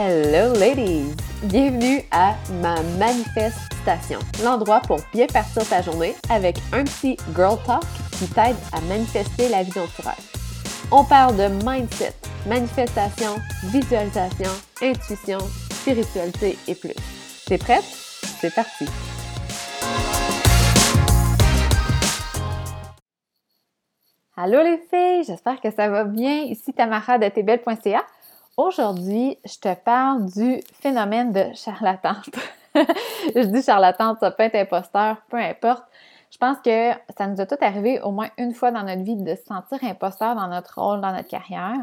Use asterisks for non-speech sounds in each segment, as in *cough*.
Hello ladies! Bienvenue à ma manifestation, l'endroit pour bien partir ta journée avec un petit girl talk qui t'aide à manifester la vie dont tu rêves. On parle de mindset, manifestation, visualisation, intuition, spiritualité et plus. T'es prête? C'est parti! Allô les filles, j'espère que ça va bien. Ici Tamara de tbelle.ca. Aujourd'hui, je te parle du phénomène de charlatante. *laughs* je dis charlatante, ça peut être imposteur, peu importe. Je pense que ça nous a tout arrivé au moins une fois dans notre vie de se sentir imposteur dans notre rôle, dans notre carrière.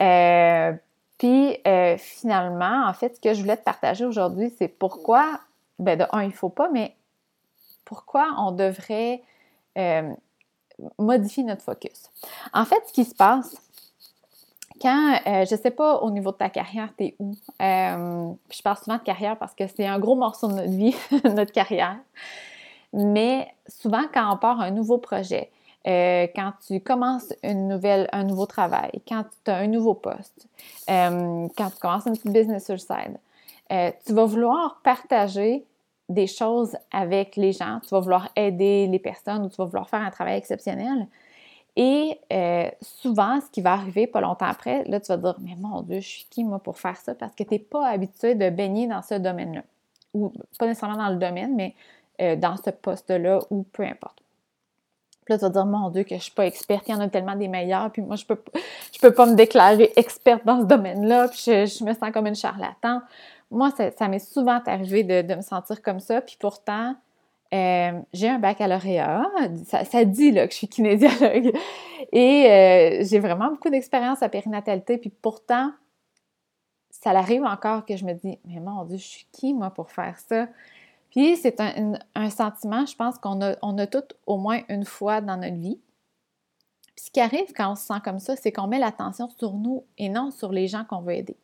Euh, puis euh, finalement, en fait, ce que je voulais te partager aujourd'hui, c'est pourquoi, ben de un, il ne faut pas, mais pourquoi on devrait euh, modifier notre focus. En fait, ce qui se passe, quand, euh, je ne sais pas au niveau de ta carrière, tu es où? Euh, je parle souvent de carrière parce que c'est un gros morceau de notre vie, *laughs* notre carrière. Mais souvent, quand on part un nouveau projet, euh, quand tu commences une nouvelle, un nouveau travail, quand tu as un nouveau poste, quand tu commences une petite business sur side, tu vas vouloir partager des choses avec les gens, tu vas vouloir aider les personnes ou tu vas vouloir faire un travail exceptionnel. Et euh, souvent, ce qui va arriver pas longtemps après, là, tu vas dire, mais mon Dieu, je suis qui, moi, pour faire ça? Parce que tu n'es pas habitué de baigner dans ce domaine-là. Ou pas nécessairement dans le domaine, mais euh, dans ce poste-là ou peu importe. Puis là, tu vas dire, mon Dieu, que je ne suis pas experte, il y en a tellement des meilleurs, puis moi, je ne peux, je peux pas me déclarer experte dans ce domaine-là, puis je, me sens comme une charlatan. Moi, ça, m'est souvent arrivé de, de, me sentir comme ça, puis pourtant, euh, j'ai un baccalauréat, ça, dit que je suis kinésiologue, et euh, j'ai vraiment beaucoup d'expérience à périnatalité, puis pourtant, ça arrive encore que je me dis, mais mon Dieu, je suis qui, moi, pour faire ça? Puis c'est un, sentiment, je pense qu'on a, on a au moins une fois dans notre vie. Puis ce qui arrive quand on se sent comme ça, c'est qu'on met l'attention sur nous et non sur les gens qu'on veut aider.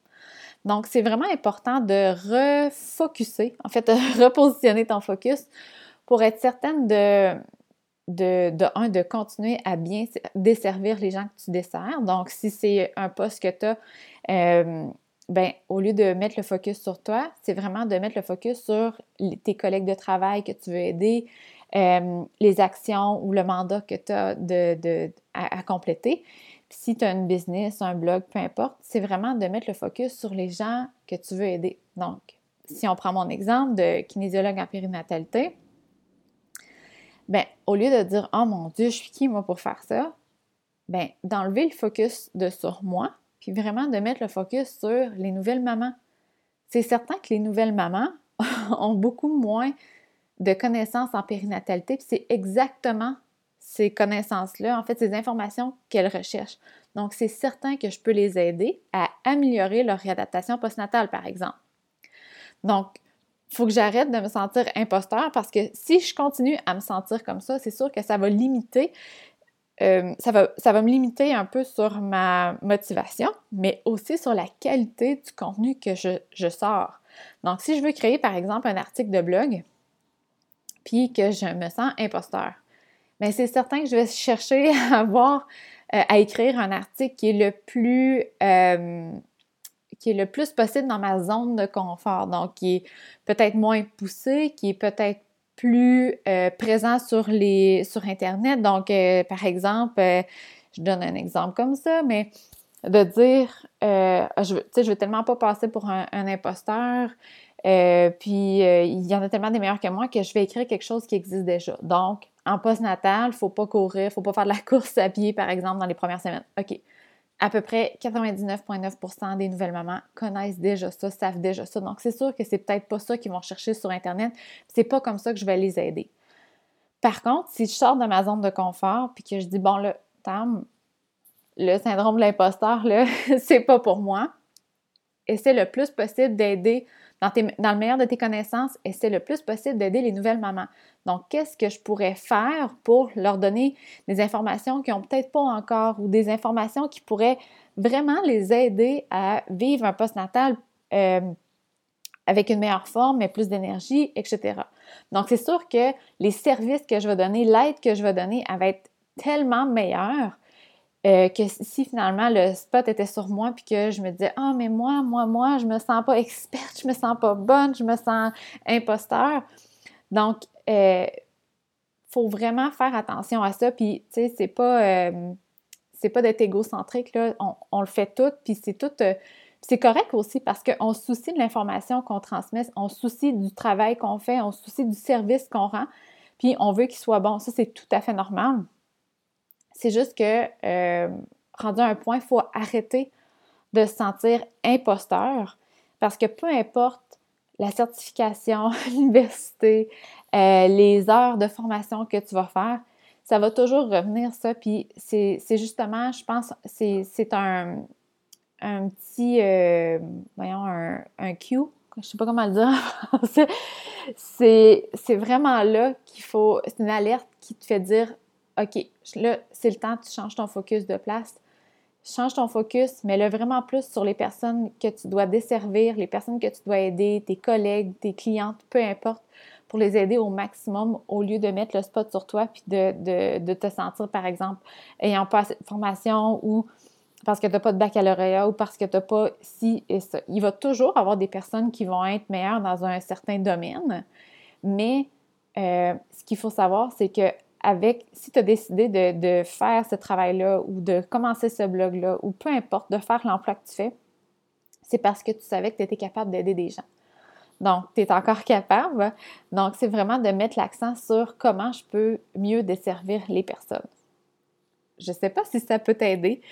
Donc, c'est vraiment important de refocuser, en fait, de *laughs* repositionner ton focus pour être certaine de, de, de, un, de continuer à bien desservir les gens que tu desserres. Donc, si c'est un poste que tu as, euh, ben, au lieu de mettre le focus sur toi, c'est vraiment de mettre le focus sur tes collègues de travail que tu veux aider, euh, les actions ou le mandat que tu as de, à, compléter. Puis si tu as une business, un blog, peu importe, c'est vraiment de mettre le focus sur les gens que tu veux aider. Donc, si on prend mon exemple de kinésiologue en périnatalité, ben, au lieu de dire Oh mon Dieu, je suis qui moi pour faire ça? Ben, d'enlever le focus de sur moi, puis vraiment de mettre le focus sur les nouvelles mamans. C'est certain que les nouvelles mamans *laughs* ont beaucoup moins de connaissances en périnatalité, puis c'est exactement ces connaissances-là, en fait, ces informations qu'elles recherchent. Donc, c'est certain que je peux les aider à améliorer leur réadaptation postnatale, par exemple. Donc, faut que j'arrête de me sentir imposteur parce que si je continue à me sentir comme ça, c'est sûr que ça va limiter, euh, ça, va, ça va me limiter un peu sur ma motivation, mais aussi sur la qualité du contenu que je, sors. Donc, si je veux créer, par exemple, un article de blog, puis que je me sens imposteur, mais c'est certain que je vais chercher *laughs* à avoir, euh, à écrire un article qui est le plus euh, qui est le plus possible dans ma zone de confort. Donc, qui est peut-être moins poussé, qui est peut-être plus euh, présent sur, les, sur Internet. Donc, euh, par exemple, euh, je donne un exemple comme ça, mais de dire, je veux, veux tellement pas passer pour un, imposteur, puis il y en a tellement des meilleurs que moi que je vais écrire quelque chose qui existe déjà. Donc, en post-natal, faut pas courir, faut pas faire de la *laughs* course à pied, par exemple, dans les premières semaines. OK, à peu près 99,9% des nouvelles mamans connaissent déjà ça, savent déjà ça. Donc, c'est sûr que c'est peut-être pas ça qu'ils vont chercher sur Internet. C'est pas comme ça que je vais les aider. Par contre, si je sors de ma zone de confort puis que je dis, bon, là, Tam, le syndrome de l'imposteur, là, *laughs* c'est pas pour moi, essaie le plus possible d'aider dans, le meilleur de tes connaissances, essaie le plus possible d'aider les nouvelles mamans. Donc, qu'est-ce que je pourrais faire pour leur donner des informations qui n'ont peut-être pas encore ou des informations qui pourraient vraiment les aider à vivre un postnatal euh, avec une meilleure forme, mais plus d'énergie, etc. Donc, c'est sûr que les services que je vais donner, l'aide que je vais donner, elle va être tellement meilleure euh, que si finalement le spot était sur moi, puis que je me disais, ah, mais moi, moi, moi, je me sens pas experte, je me sens pas bonne, je me sens imposteur. Donc, euh, faut vraiment faire attention à ça. Puis, tu sais, c'est pas, euh, c'est pas d'être égocentrique, là. On, le fait tout, puis c'est tout. c'est correct aussi parce qu'on se soucie de l'information qu'on transmet, on se soucie du travail qu'on fait, on se soucie du service qu'on rend, puis on veut qu'il soit bon. Ça, c'est tout à fait normal. C'est juste que, euh, rendu à un point, il faut arrêter de se sentir imposteur parce que peu importe la certification, *laughs* l'université, euh, les heures de formation que tu vas faire, ça va toujours revenir ça. Puis c'est justement, je pense, c'est un, un petit, euh, voyons, un, un cue, je sais pas comment le dire en français. C'est vraiment là qu'il faut, c'est une alerte qui te fait dire OK, là, c'est le temps, tu changes ton focus de place. Change ton focus, mets-le vraiment plus sur les personnes que tu dois desservir, les personnes que tu dois aider, tes collègues, tes clientes, peu importe, pour les aider au maximum au lieu de mettre le spot sur toi puis de, te sentir, par exemple, ayant pas assez de formation ou parce que tu n'as pas de baccalauréat ou parce que tu n'as pas ci et ça. Il va toujours avoir des personnes qui vont être meilleures dans un certain domaine, mais euh, ce qu'il faut savoir, c'est que avec, si tu as décidé de, faire ce travail-là ou de commencer ce blog-là ou peu importe, de faire l'emploi que tu fais, c'est parce que tu savais que tu étais capable d'aider des gens. Donc, tu es encore *laughs* capable. Donc, c'est vraiment de mettre l'accent sur comment je peux mieux desservir les personnes. Je ne sais pas si ça peut t'aider,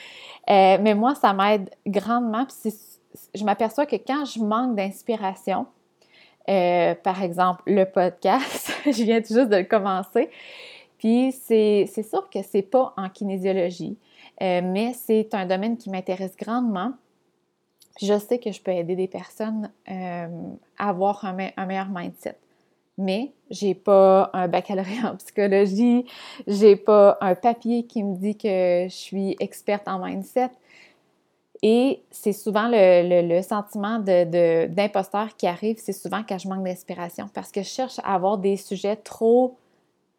euh, mais moi, ça m'aide grandement. je m'aperçois que quand je manque d'inspiration, euh, par exemple, le podcast, *laughs* je viens tout juste de le commencer, puis c'est sûr que c'est pas en kinésiologie, euh, mais c'est un domaine qui m'intéresse grandement. je sais que je peux aider des personnes euh, à avoir un, meilleur mindset. Mais j'ai pas un baccalauréat en psychologie, j'ai pas un papier qui me dit que je suis experte en mindset. Et c'est souvent le, sentiment d'imposteur de, qui arrive, c'est souvent quand je manque d'inspiration parce que je cherche à avoir des sujets trop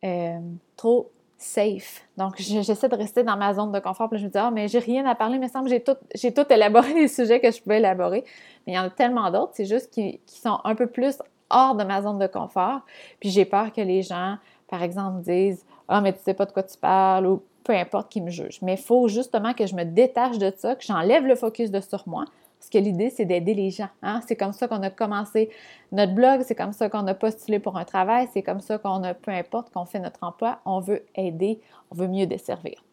euh, trop safe. Donc, j'essaie de rester dans ma zone de confort. Puis je me dis, ah, mais j'ai rien à parler, il me semble que j'ai tout, tout élaboré *laughs* les sujets que je pouvais élaborer. Mais il y en a tellement d'autres, c'est juste qui, sont un peu plus hors de ma zone de confort. Puis j'ai peur que les gens, par exemple, disent, ah, mais tu sais pas de quoi tu parles ou peu importe qui me juge. Mais il faut justement que je me détache de ça, que j'enlève le focus de sur moi parce que l'idée, c'est d'aider les gens. Hein. C'est comme ça qu'on a commencé notre blog, c'est comme ça qu'on a postulé pour un travail, c'est comme ça qu'on a, peu importe qu'on fait notre emploi, on veut aider, on veut mieux desservir.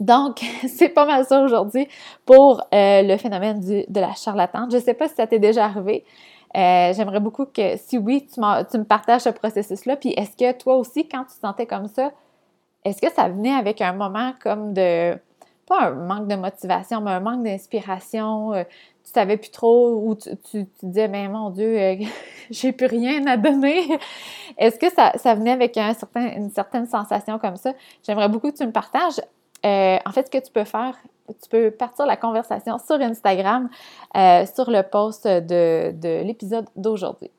Donc, *laughs* c'est pas mal ça aujourd'hui pour euh, le phénomène de la charlatane. Je ne sais pas si ça t'est déjà arrivé. Euh, j'aimerais beaucoup que, si oui, tu, tu me partages ce processus-là. Puis, est-ce que toi aussi, quand tu te sentais comme ça, est-ce que ça venait avec un moment comme de pas un manque de motivation, mais un manque d'inspiration. Euh, tu savais plus trop ou tu, disais, mais mon Dieu, euh, *laughs* j'ai plus rien à donner. Est-ce que ça, ça, venait avec une certaine sensation comme ça? J'aimerais beaucoup que tu me partages. Euh, en fait, ce que tu peux faire, tu peux partir la conversation sur Instagram sur le post de, de l'épisode d'aujourd'hui.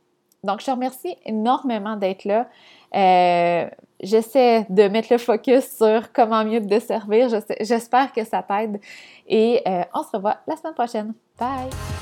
Donc, je te remercie énormément d'être là. Euh, j'essaie de mettre le focus sur comment mieux te desservir. J'espère que ça t'aide et euh, on se revoit la semaine prochaine. Bye!